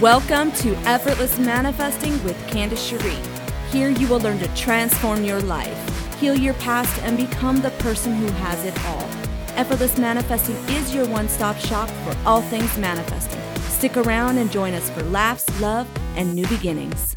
Welcome to Effortless Manifesting with Candace Cherie. Here you will learn to transform your life, heal your past, and become the person who has it all. Effortless Manifesting is your one stop shop for all things manifesting. Stick around and join us for laughs, love, and new beginnings.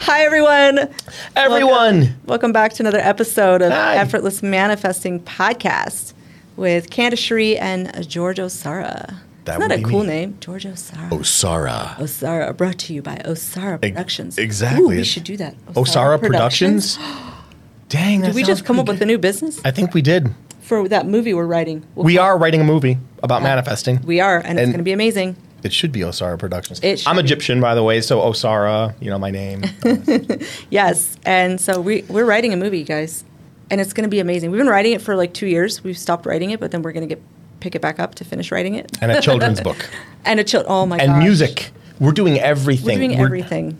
Hi, everyone. Everyone. Welcome, welcome back to another episode of Hi. Effortless Manifesting Podcast with Candace Cherie and George Osara. That Isn't that a cool me. name? George Osara. Osara. Osara, brought to you by Osara Productions. exactly. Ooh, we should do that. Osara Productions. Dang, that Did we just come up pretty with a new business. I think we did. for that movie we're writing? We'll We are writing a movie about manifesting. We are, and, it's going to be amazing. It should be Osara Productions. I'm be. Egyptian, by the way, so Osara, you know my name. Yes, and so we we're writing a movie, guys, and it's going to be amazing. We've been writing it for like two years. We've stopped writing it, but then we're going to get pick it back up to finish writing it. and a children's book. And a child. Oh my god. And gosh. music. We're doing everything. We're doing We're- everything.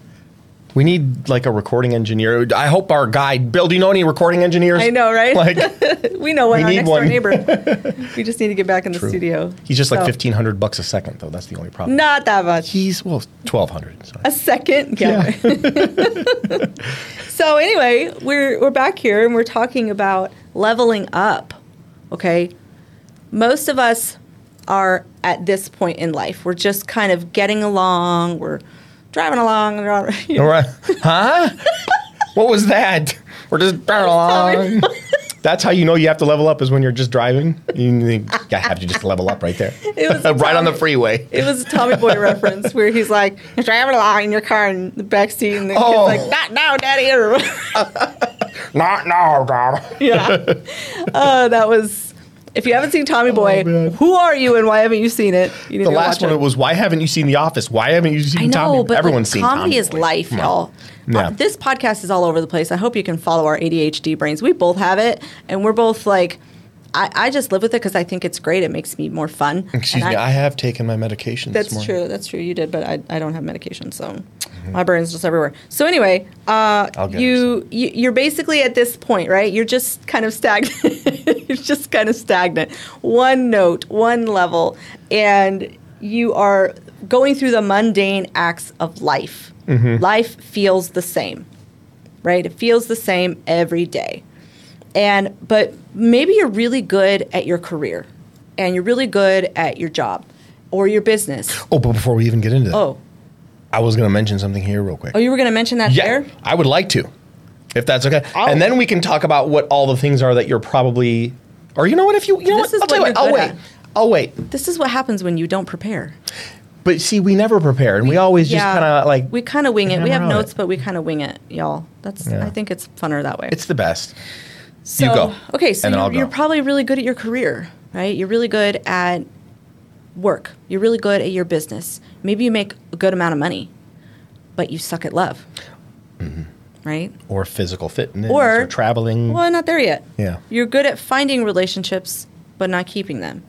We need like a recording engineer. I hope our guy, Bill, do you know any recording engineers? I know, right? Like, we know one. We our need next door one. neighbor. we just need to get back in the studio. he's just like So- 1500 bucks a second, though. That's the only problem. Not that much. He's, well, 1200. A second. Yeah. so anyway, we're we're back here and we're talking about leveling up. Okay. Most of us are at this point in life. We're just kind of getting along. We're driving along. you know. All right. Huh? what was that? We're just driving along. That's how you know you have to level up is when you're just driving. You have to just level up right there. It was right on the freeway. It was a Tommy Boy reference where he's like, you're driving along in your car in the back seat, and the Oh. kid's like, not now, daddy. Or Not now, Dad. yeah. Uh, that was. If you haven't seen Tommy Boy, Oh, who are you and why haven't you seen it? You need The to last watch one it. was why haven't you seen The Office? Why haven't you seen I know, Tommy? but Everyone's like, seen comedy Tommy is Boy. life, Come y'all. Yeah. Uh, this podcast is all over the place. I hope you can follow our ADHD brains. We both have it, and we're both like, I, I just live with it because I think it's great. It makes me more fun. Excuse And me, I, have taken my medication That's true. That's true. You did, but I, I don't have medication, so my brain's just everywhere. So anyway, uh, you, you you're basically at this point, right? You're just kind of stagnant. you're just kind of stagnant. One note, one level, and you are going through the mundane acts of life. Life feels the same, right? It feels the same every day and but maybe you're really good at your career and you're really good at your job or your business Oh, but before we even get into that, oh I was going to mention something here real quick. oh you were going to mention that yeah, there I would like to, if that's okay. Oh. And then we can talk about what all the things are that you're probably, or you know what? If you, you know This what? is I'll tell you what. I'll wait. good I'll wait. this is what happens when you don't prepare But see, we never prepare, and we, always just kind of like we kind of wing it we have notes but we kind of wing it y'all that's Yeah. i think it's funner that way It's the best. So, you go. okay so you're, you're probably really good at your career right you're really good at work you're really good at your business maybe you make a good amount of money but you suck at love Mm-hmm. right Or physical fitness, Or- or, traveling. Well, not there yet. Yeah. You're good at finding relationships, but not keeping them.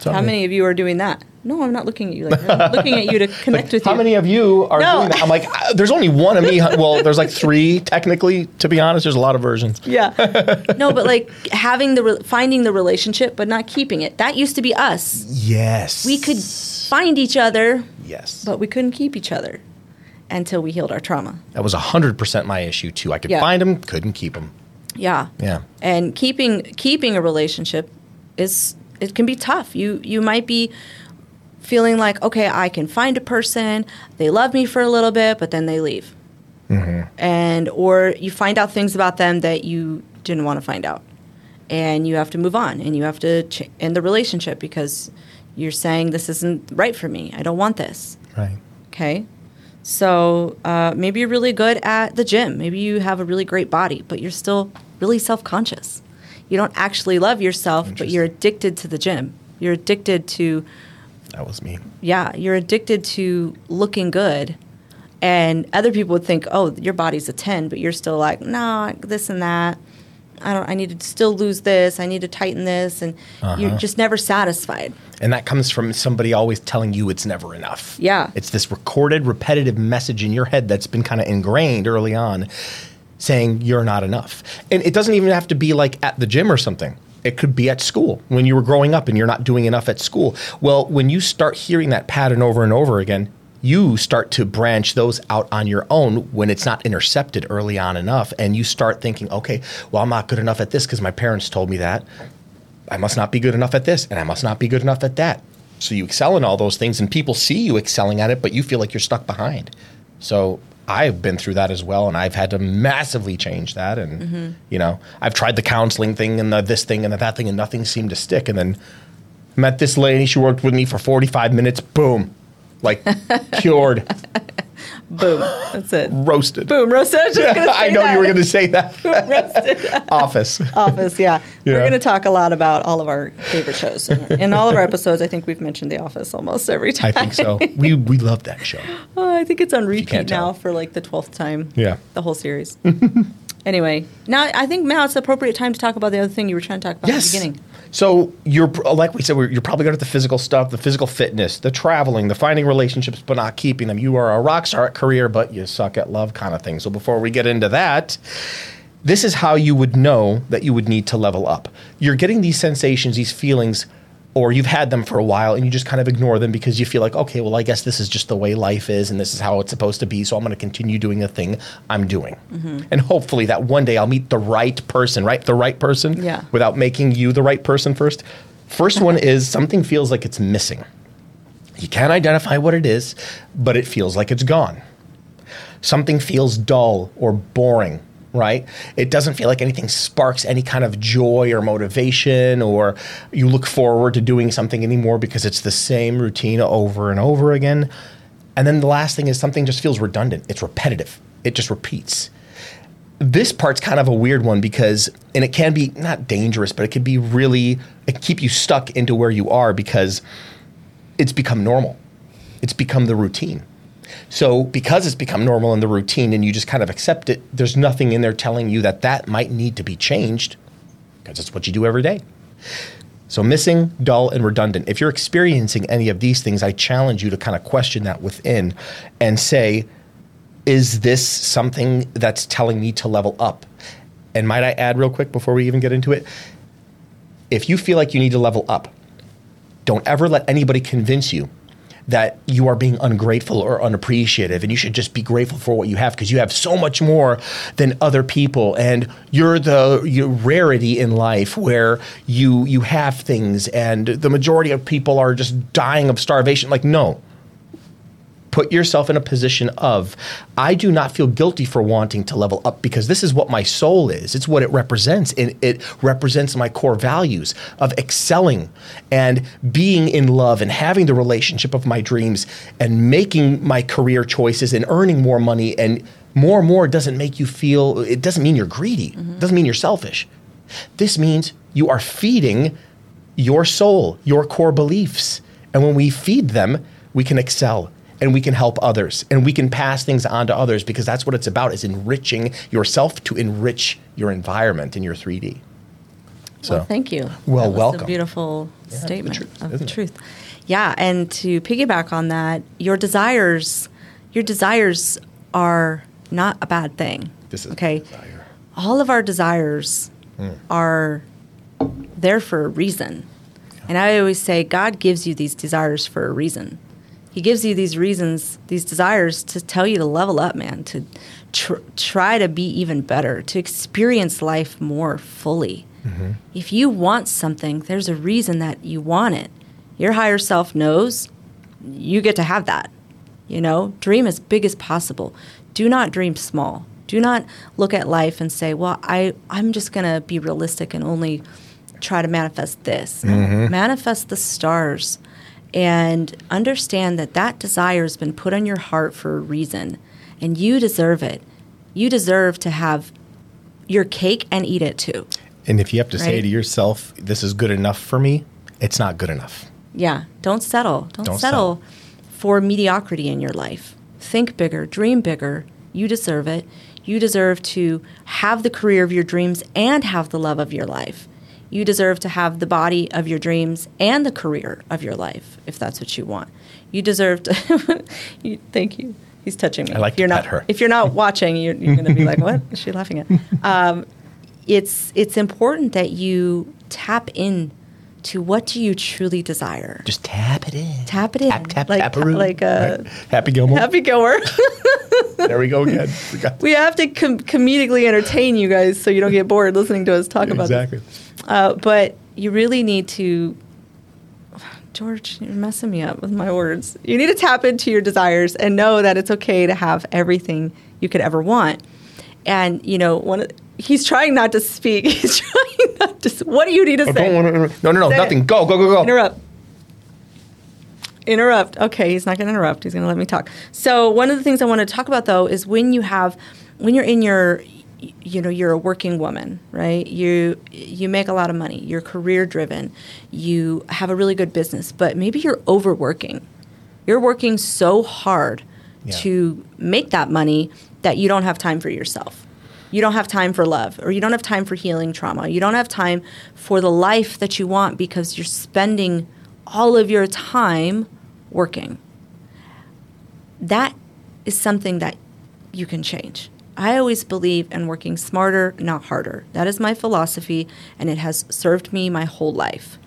So, How many of you are doing that? No, I'm not looking at you like that. I'm looking at you to connect with How you. How many of you are No. doing that? I'm like, uh, there's only one of me. Well, there's like three technically. To be honest, there's a lot of versions. Yeah. no, but like having the re- finding the relationship, but not keeping it. That used to be us. Yes. We could find each other, Yes. but we couldn't keep each other until we healed our trauma. that was hundred percent my issue too. I could Yeah. find them, couldn't keep them. Yeah. Yeah. and keeping keeping a relationship is it can be tough you you might be feeling like okay i can find a person they love me for a little bit but then they leave and or you find out things about them that you didn't want to find out and you have to move on and you have to ch- end the relationship because you're saying this isn't right for me i don't want this Right. Okay. So uh, maybe you're really good at the gym. Maybe you have a really great body, but you're still really self conscious. You don't actually love yourself, but you're addicted to the gym. You're addicted to, That was me. yeah, you're addicted to looking good. And other people would think, oh, your body's a 10, but you're still like, no, this and that. I don't. I need to still lose this. I need to tighten this, and you're Uh-huh. just never satisfied. And that comes from somebody always telling you it's never enough. Yeah. It's this recorded, repetitive message in your head that's been kind of ingrained early on saying you're not enough. And it doesn't even have to be like at the gym or something. It could be at school when you were growing up and you're not doing enough at school. Well, when you start hearing that pattern over and over again, you start to branch those out on your own when it's not intercepted early on enough. And you start thinking, okay, well, I'm not good enough at this because my parents told me that. I must not be good enough at this and I must not be good enough at that. So you excel in all those things and people see you excelling at it, but you feel like you're stuck behind. So I've been through that as well, and I've had to massively change that. And Mm-hmm. you know, I've tried the counseling thing and the this thing and the that thing, and nothing seemed to stick. And then met this lady. She worked with me for 45 minutes. Boom, like cured, Boom. That's it. roasted. Boom. Roasted. I was just gonna I know that. you were going to say that. Roasted. Office. Office, yeah. Yeah. We're going to talk a lot about all of our favorite shows. In all of our episodes, I think we've mentioned The Office almost every time. I think so. We we love that show. Oh, I think it's on repeat now for like the 12th time. Yeah. The whole series. anyway, now I think now it's the appropriate time to talk about the other thing you were trying to talk about Yes. at the beginning. So you're like we said, you're probably good at the physical stuff, the physical fitness, the traveling, the finding relationships but not keeping them. You are a rock star at career, but you suck at love, kind of thing. So before we get into that, this is how you would know that you would need to level up. You're getting these sensations, these feelings, or you've had them for a while and you just kind of ignore them because you feel like, okay, well, I guess this is just the way life is and this is how it's supposed to be. So I'm going to continue doing the thing I'm doing. Mm-hmm. And hopefully that one day I'll meet the right person, right? The right person Yeah. without making you the right person first. First one is something feels like it's missing. You can't identify what it is, but it feels like it's gone. Something feels dull or boring, right? It doesn't feel like anything sparks any kind of joy or motivation, or you look forward to doing something anymore because it's the same routine over and over again. And then the last thing is something just feels redundant, it's repetitive, it just repeats. This part's kind of a weird one because and it can be not dangerous but it can be really it keep you stuck into where you are because it's become normal. It's become the routine so because it's become normal in the routine and you just kind of accept it there's nothing in there telling you that that might need to be changed because it's what you do every day so missing, dull, and redundant. If you're experiencing any of these things, I challenge you to kind of question that within and say, is this something that's telling me to level up? And might I add real quick before we even get into it? If you feel like you need to level up, don't ever let anybody convince you that you are being ungrateful or unappreciative and you should just be grateful for what you have because you have so much more than other people and you're the you're rarity in life where you you have things and the majority of people are just dying of starvation. Like no put yourself in a position of I do not feel guilty for wanting to level up because this is what my soul is. It's what it represents. And it represents my core values of excelling and being in love and having the relationship of my dreams and making my career choices and earning more money and more and more doesn't make you feel it doesn't mean you're greedy. It mm-hmm. doesn't mean you're selfish. This means you are feeding your soul, your core beliefs. And when we feed them, we can excel and we can help others and we can pass things on to others because that's what it's about is enriching yourself to enrich your environment in your 3D. So well, thank you. Well, welcome. A beautiful the statement truth, of the it? truth. Yeah, and to piggyback on that, your desires, your desires are not a bad thing. This is okay. desire. All of our desires Hmm. are there for a reason, and I always say God gives you these desires for a reason. He gives you these reasons, these desires to tell you to level up, man, to tr- try to be even better, to experience life more fully. Mm-hmm. If you want something, there's a reason that you want it. Your higher self knows you get to have that. You know, dream as big as possible. Do not dream small. Do not look at life and say, "Well, I I'm just going to be realistic and only try to manifest this." No, Manifest the stars and understand that that desire has been put on your heart for a reason and you deserve it. You deserve to have your cake and eat it too. And if you have to say to yourself, this is good enough for me, it's not good enough. Yeah, don't settle. Don't, Don't settle for mediocrity in your life. Think bigger, dream bigger. You deserve it. You deserve to have the career of your dreams and have the love of your life. You deserve to have the body of your dreams and the career of your life, if that's what you want. You deserve to. you, thank you. He's touching me. I like if you're to not, her. If you're not watching, you're, you're going to be like, "What is she laughing at?" Um, it's it's important that you tap in to what do you truly desire. Just tap it in. Tap it in. Tap, tap, like, tap-a-roo. like uh, Right. Happy Gilmore. Happy Gilmore. there we go again. Forgot. we have to com- comedically entertain you guys so you don't get bored listening to us talk about this. exactly. Uh, but you really need to, George, you're messing me up with my words. You need to tap into your desires and know that it's okay to have everything you could ever want. And you know, one of, he's trying not to speak. He's trying not to. What do you need to Oh, say? don't wanna- no, no, no, Say it. nothing. Go, go, go, go. Interrupt. Interrupt. Okay, he's not going to interrupt. He's going to let me talk. So one of the things I want to talk about though is when you have, when you're in your, you know, you're a working woman, right? You you make a lot of money. You're career driven. You have a really good business, but maybe you're overworking. You're working so hard Yeah. to make that money that you don't have time for yourself. You don't have time for love, or you don't have time for healing trauma. You don't have time for the life that you want because you're spending all of your time working. That is something that you can change. I always believe in working smarter, not harder. That is my philosophy, and it has served me my whole life.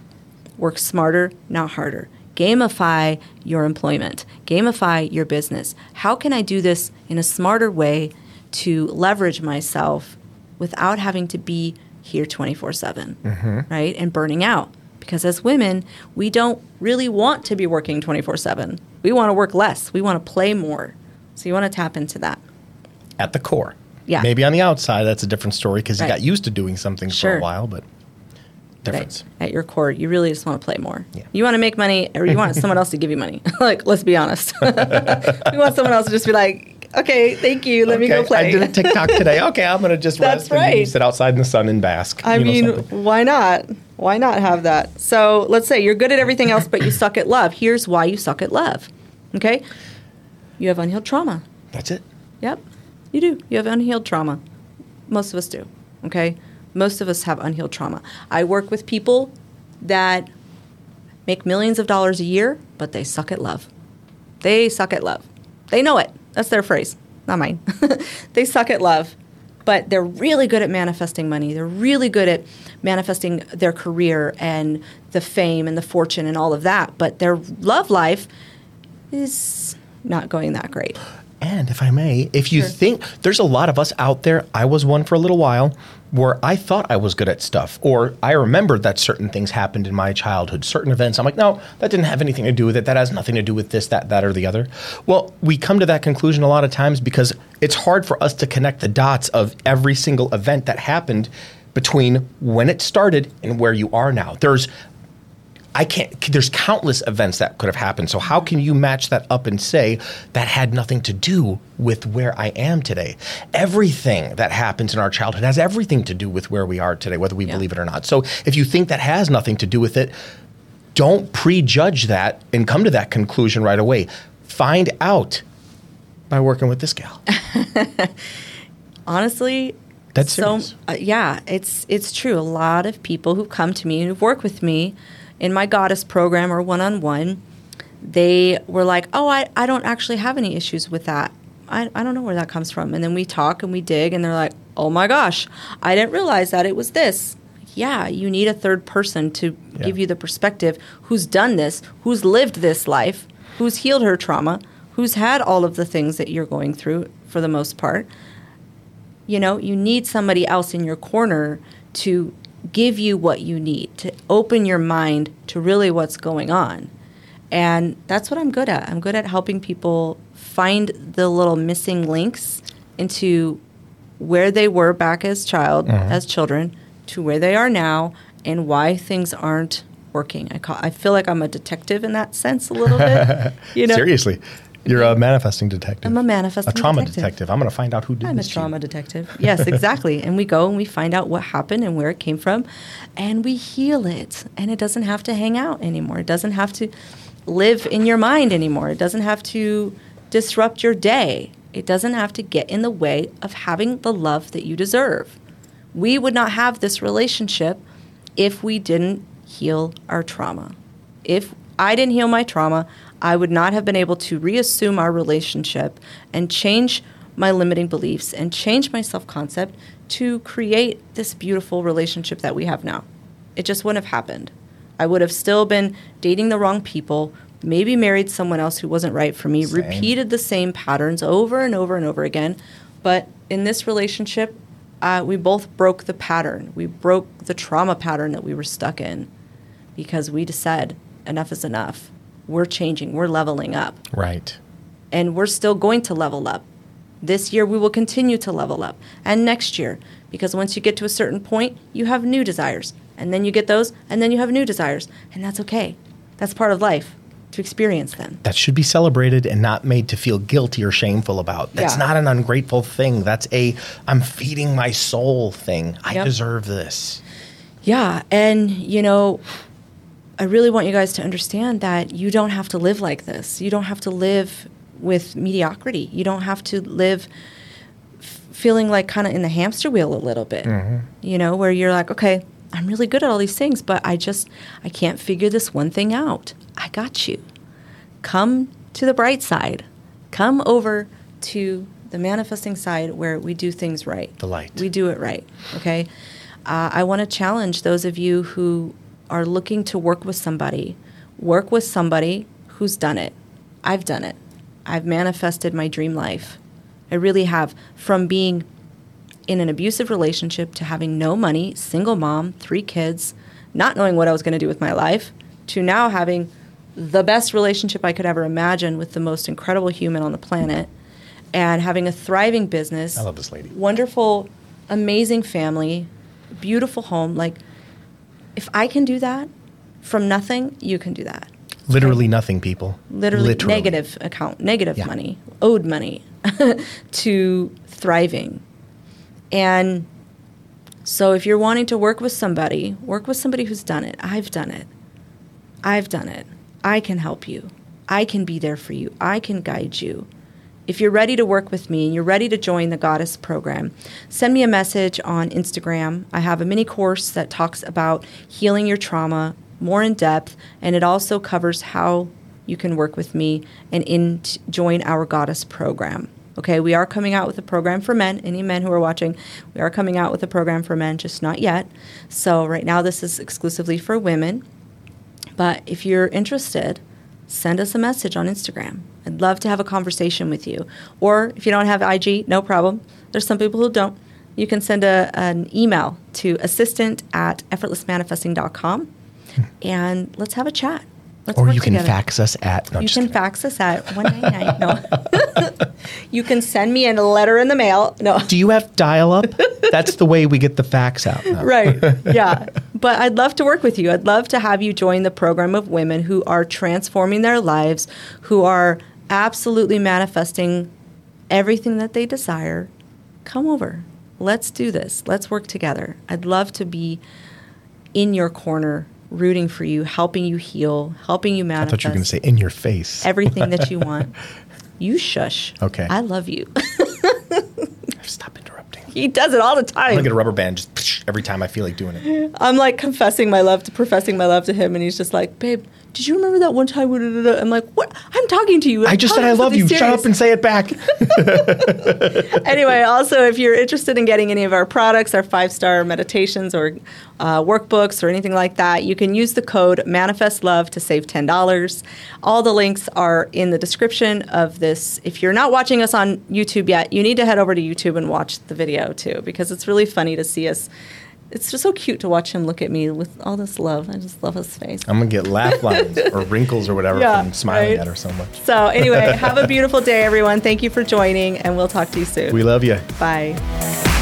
Work smarter, not harder. Gamify your employment, gamify your business. How can I do this in a smarter way to leverage myself without having to be here 24 7, mm-hmm. right? And burning out. Because as women, we don't really want to be working 24 7. We want to work less, we want to play more. So you want to tap into that. At the core. Yeah. Maybe on the outside, that's a different story because you Right. got used to doing something for a while, but difference. Right. At your core, you really just want to play more. Yeah. You want to make money, or you want someone else to give you money. like, let's be honest. we want someone else to just be like, okay, thank you, let me go play. I did a TikTok today. Okay, I'm going to just That's rest and sit outside in the sun and bask. I you mean, why not? Why not have that? So let's say you're good at everything else, but you suck at love. Here's why you suck at love. Okay? You have unhealed trauma. that's it. Yep, you do. You have unhealed trauma. Most of us do. Okay? Most of us have unhealed trauma. I work with people that make millions of dollars a year, but they suck at love. They suck at love. They know it. That's their phrase, not mine. they suck at love, but they're really good at manifesting money. They're really good at manifesting their career and the fame and the fortune and all of that, but their love life is not going that great. And if I may, if you Sure. think there's a lot of us out there, I was one for a little while where I thought I was good at stuff, or I remembered that certain things happened in my childhood, certain events. I'm like, no, that didn't have anything to do with it. That has nothing to do with this, that, that, or the other. Well, we come to that conclusion a lot of times because it's hard for us to connect the dots of every single event that happened between when it started and where you are now. There's I can't. There's countless events that could have happened. So how can you match that up and say that had nothing to do with where I am today? Everything that happens in our childhood has everything to do with where we are today, whether we Yeah. believe it or not. So if you think that has nothing to do with it, don't prejudge that and come to that conclusion right away. Find out by working with this gal. honestly That's so uh, yeah it's it's true a lot of people who come to me and who've worked with me in my goddess program or one-on-one they were like oh i, I don't actually have any issues with that. I, I don't know where that comes from. And then we talk and we dig and they're like oh my gosh i didn't realize that it was this. Yeah you need a third person to Yeah. give you the perspective who's done this who's lived this life who's healed her trauma who's had all of the things that you're going through for the most part. You know you need somebody else in your corner to give you what you need to open your mind to really what's going on. And that's what i'm good at. I'm good at helping people find the little missing links into where they were back as child mm-hmm. as children to where they are now and why things aren't working. I call i feel like i'm a detective in that sense a little bit you know? Seriously, you're a manifesting detective. I'm a manifesting detective. a trauma detective. detective. I'm going to find out who did this. I'm a this. to trauma detective. Yes, exactly. and we go and we find out what happened and where it came from, and we heal it. And it doesn't have to hang out anymore. It doesn't have to live in your mind anymore. It doesn't have to disrupt your day. It doesn't have to get in the way of having the love that you deserve. We would not have this relationship if we didn't heal our trauma. If I didn't heal my trauma, I would not have been able to reassume our relationship and change my limiting beliefs and change my self concept to create this beautiful relationship that we have now. It just wouldn't have happened. I would have still been dating the wrong people, maybe married someone else who wasn't right for me, Same. repeated the same patterns over and over and over again. But in this relationship, uh, we both broke the pattern. We broke the trauma pattern that we were stuck in because we just said, enough is enough. We're changing, we're leveling up, Right. and we're still going to level up. This year, we will continue to level up, and next year, because once you get to a certain point, you have new desires, and then you get those, and then you have new desires, and that's okay. That's part of life to experience them. That should be celebrated and not made to feel guilty or shameful about. That's Yeah. not an ungrateful thing. That's a I'm feeding my soul thing. I Yep. deserve this. Yeah, and you know, I really want you guys to understand that you don't have to live like this. You don't have to live with mediocrity. You don't have to live f- feeling like kind of in the hamster wheel a little bit. You know, where you're like, okay, I'm really good at all these things, but I just I can't figure this one thing out. I got you. Come to the bright side. Come over to the manifesting side where we do things right. The light. We do it right. Okay. Uh, I want to challenge those of you who are looking to work with somebody. Work with somebody who's done it. I've done it. I've manifested my dream life. I really have. From being in an abusive relationship to having no money, single mom, three kids, not knowing what I was going to do with my life, to now having the best relationship I could ever imagine with the most incredible human on the planet and having a thriving business. I love this lady. Wonderful, amazing family, beautiful home. Like, if I can do that from nothing, you can do that Literally nothing, people. literally, negative account, negative Yeah. money, owed money to thriving. And so if you're wanting to work with somebody, work with somebody who's done it. I've done it. I've done it. I can help you. I can be there for you. I can guide you. If you're ready to work with me and you're ready to join the Goddess program, send me a message on Instagram. I have a mini course that talks about healing your trauma more in depth, and it also covers how you can work with me and in join our Goddess program. Okay, we are coming out with a program for men. Any men who are watching, we are coming out with a program for men, just not yet. So right now, this is exclusively for women. But if you're interested, send us a message on Instagram. I'd love to have a conversation with you. Or if you don't have IG, no problem. There's some people who don't. You can send a, an email to assistant at effortlessmanifesting.com hmm. and let's have a chat. Let's Or you can together. fax us at. No, You can kidding. fax us at 199. no. you can send me a letter in the mail. No. Do you have dial up? That's the way we get the fax out. No. right. Yeah. But I'd love to work with you. I'd love to have you join the program of women who are transforming their lives, who are absolutely manifesting everything that they desire. Come over. Let's do this. Let's work together. I'd love to be in your corner, rooting for you, helping you heal, helping you I manifest thought you were going to say in your face. everything that you want. You shush. Okay. I love you. Stop interrupting. he does it all the I'm time. gonna get a rubber band just every time I feel like doing it. I'm like confessing my love to professing my love to him, and he's just like, "Babe, did you remember that one time?" we da- da- da?" I'm like, "What? I'm talking to you. I I'm just said I love you. Shut up and say it back. anyway, also, if you're interested in getting any of our products, our five star meditations or uh, workbooks or anything like that, you can use the code Manifest Love to save ten dollars. All the links are in the description of this. If you're not watching us on YouTube yet, you need to head over to YouTube and watch the video too, because it's really funny to see us. It's just so cute to watch him look at me with all this love. I just love his face. I'm gonna get laugh lines or wrinkles or whatever Yeah, from smiling right. at her so much. So, anyway, have a beautiful day, everyone. Thank you for joining, and we'll talk to you soon. We love you. Bye.